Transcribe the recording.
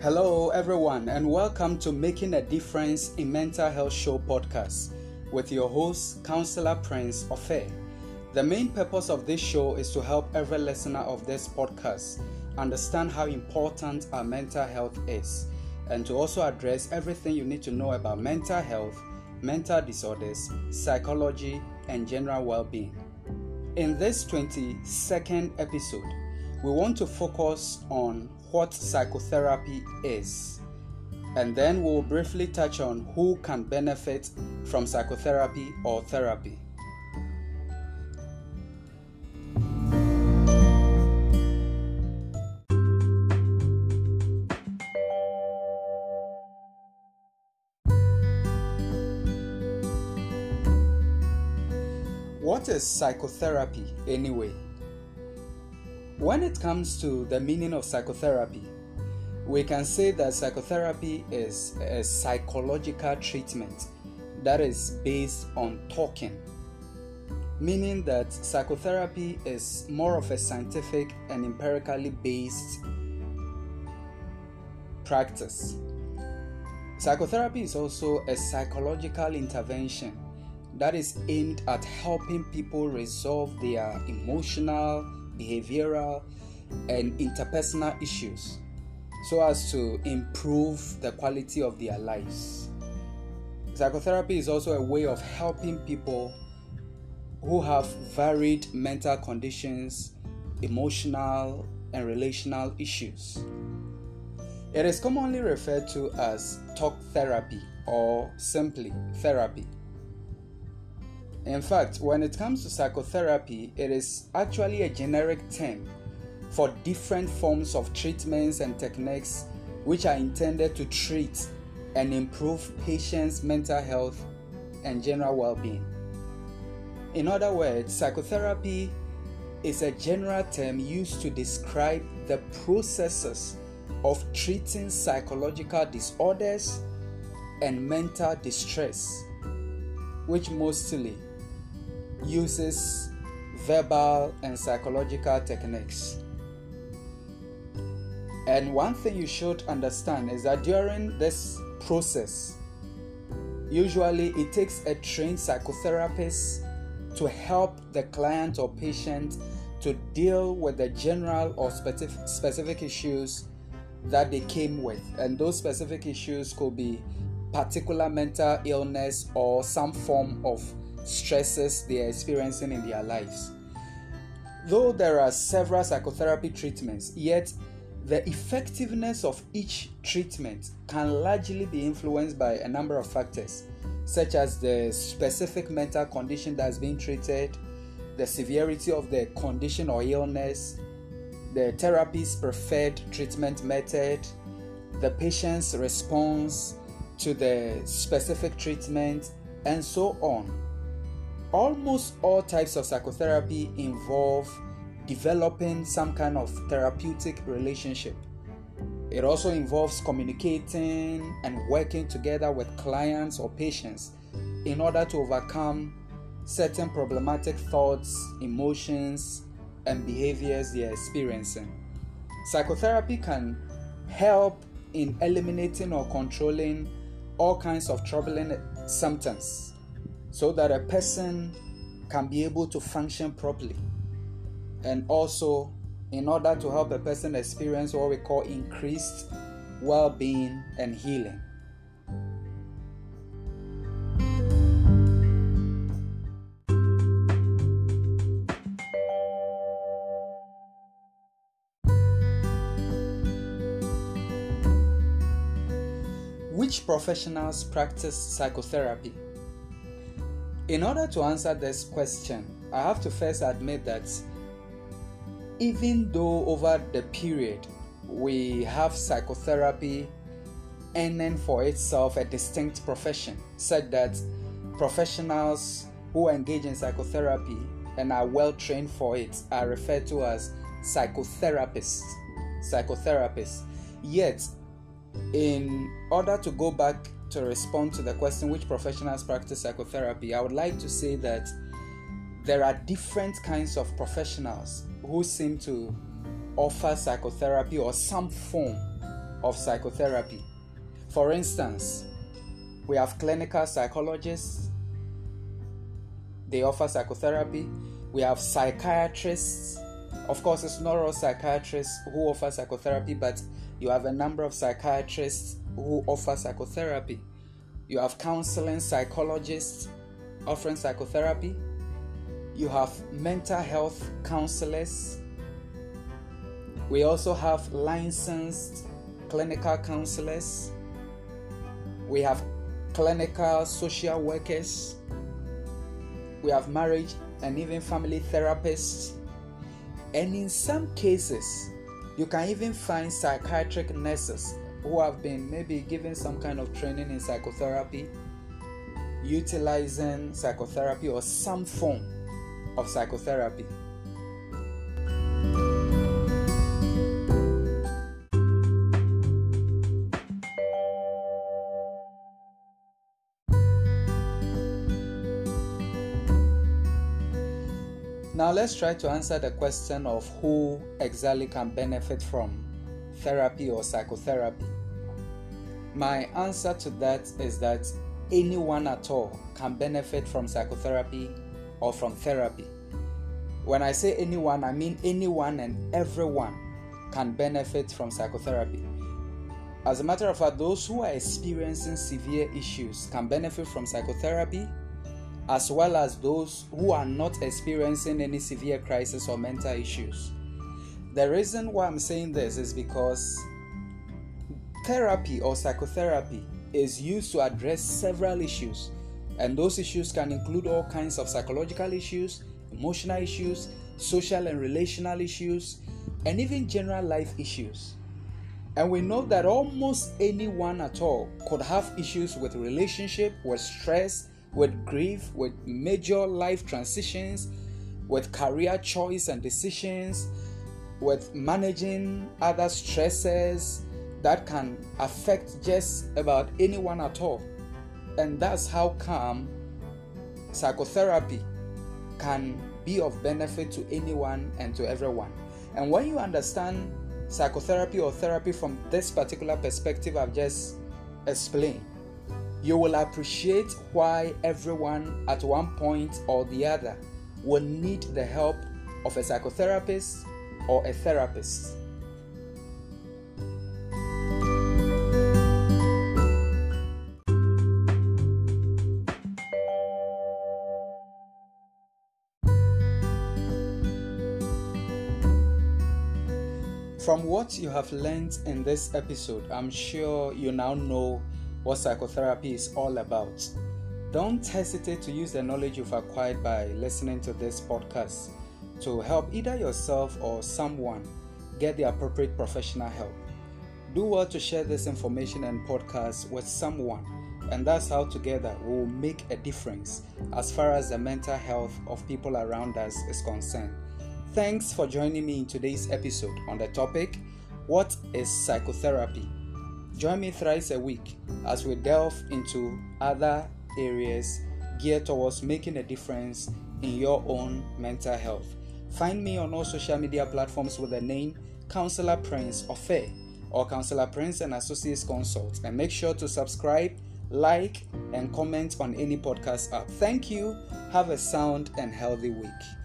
Hello, everyone, and welcome to Making a Difference in Mental Health Show podcast with your host, Counselor Prince Offei. The main purpose of this show is to help every listener of this podcast understand how important our mental health is and to also address everything you need to know about mental health, mental disorders, psychology, and general well being. In this 22nd episode, we want to focus on what psychotherapy is. And then we'll briefly touch on who can benefit from psychotherapy or therapy. What is psychotherapy anyway? When it comes to the meaning of psychotherapy, we can say that psychotherapy is a psychological treatment that is based on talking, meaning that psychotherapy is more of a scientific and empirically based practice. Psychotherapy is also a psychological intervention that is aimed at helping people resolve their emotional behavioral, and interpersonal issues so as to improve the quality of their lives. Psychotherapy is also a way of helping people who have varied mental conditions, emotional, and relational issues. It is commonly referred to as talk therapy or simply therapy. In fact, when it comes to psychotherapy, it is actually a generic term for different forms of treatments and techniques which are intended to treat and improve patients' mental health and general well being. In other words, psychotherapy is a general term used to describe the processes of treating psychological disorders and mental distress, which mostly uses verbal and psychological techniques. And one thing you should understand is that during this process, usually it takes a trained psychotherapist to help the client or patient to deal with the general or specific, specific issues that they came with. And those specific issues could be particular mental illness or some form of stresses they are experiencing in their lives. Though there are several psychotherapy treatments, yet the effectiveness of each treatment can largely be influenced by a number of factors, such as the specific mental condition that's being treated, the severity of the condition or illness, the therapist's preferred treatment method, the patient's response to the specific treatment, and so on. Almost all types of psychotherapy involve developing some kind of therapeutic relationship. It also involves communicating and working together with clients or patients in order to overcome certain problematic thoughts, emotions, and behaviors they are experiencing. Psychotherapy can help in eliminating or controlling all kinds of troubling symptoms so that a person can be able to function properly. And also, in order to help a person experience what we call increased well being and healing. Which professionals practice psychotherapy? In order to answer this question, I have to first admit that even though over the period we have psychotherapy earning for itself a distinct profession, such that professionals who engage in psychotherapy and are well trained for it are referred to as psychotherapists. Psychotherapists. Yet, in order to go back to respond to the question which professionals practice psychotherapy, I would like to say that there are different kinds of professionals who seem to offer psychotherapy or some form of psychotherapy. For instance, we have clinical psychologists, they offer psychotherapy. We have psychiatrists. Of course, it's not all psychiatrists who offer psychotherapy, but you have a number of psychiatrists who offer psychotherapy. You have counseling psychologists offering psychotherapy. You have mental health counselors. We also have licensed clinical counselors. We have clinical social workers. We have marriage and even family therapists. And in some cases, you can even find psychiatric nurses who have been maybe given some kind of training in psychotherapy, utilizing psychotherapy or some form of psychotherapy. Now, let's try to answer the question of who exactly can benefit from therapy or psychotherapy. My answer to that is that anyone at all can benefit from psychotherapy or from therapy. When I say anyone, I mean anyone and everyone can benefit from psychotherapy. As a matter of fact, those who are experiencing severe issues can benefit from psychotherapy as well as those who are not experiencing any severe crisis or mental issues. The reason why I'm saying this is because therapy or psychotherapy is used to address several issues, and those issues can include all kinds of psychological issues, emotional issues, social and relational issues, and even general life issues. And we know that almost anyone at all could have issues with relationship, with stress, with grief, with major life transitions, with career choice and decisions, with managing other stresses that can affect just about anyone at all. And that's how come psychotherapy can be of benefit to anyone and to everyone. And when you understand psychotherapy or therapy from this particular perspective I've just explained, you will appreciate why everyone at one point or the other will need the help of a psychotherapist or a therapist. From what you have learned in this episode, I'm sure you now know what psychotherapy is all about. Don't hesitate to use the knowledge you've acquired by listening to this podcast to help either yourself or someone get the appropriate professional help. Do well to share this information and podcast with someone, and that's how together we will make a difference as far as the mental health of people around us is concerned. Thanks for joining me in today's episode on the topic What is psychotherapy? Join me thrice a week as we delve into other areas geared towards making a difference in your own mental health. Find me on all social media platforms with the name Counselor Prince Offei or Counselor Prince and Associates Consult and make sure to subscribe, like, and comment on any podcast app. Thank you. Have a sound and healthy week.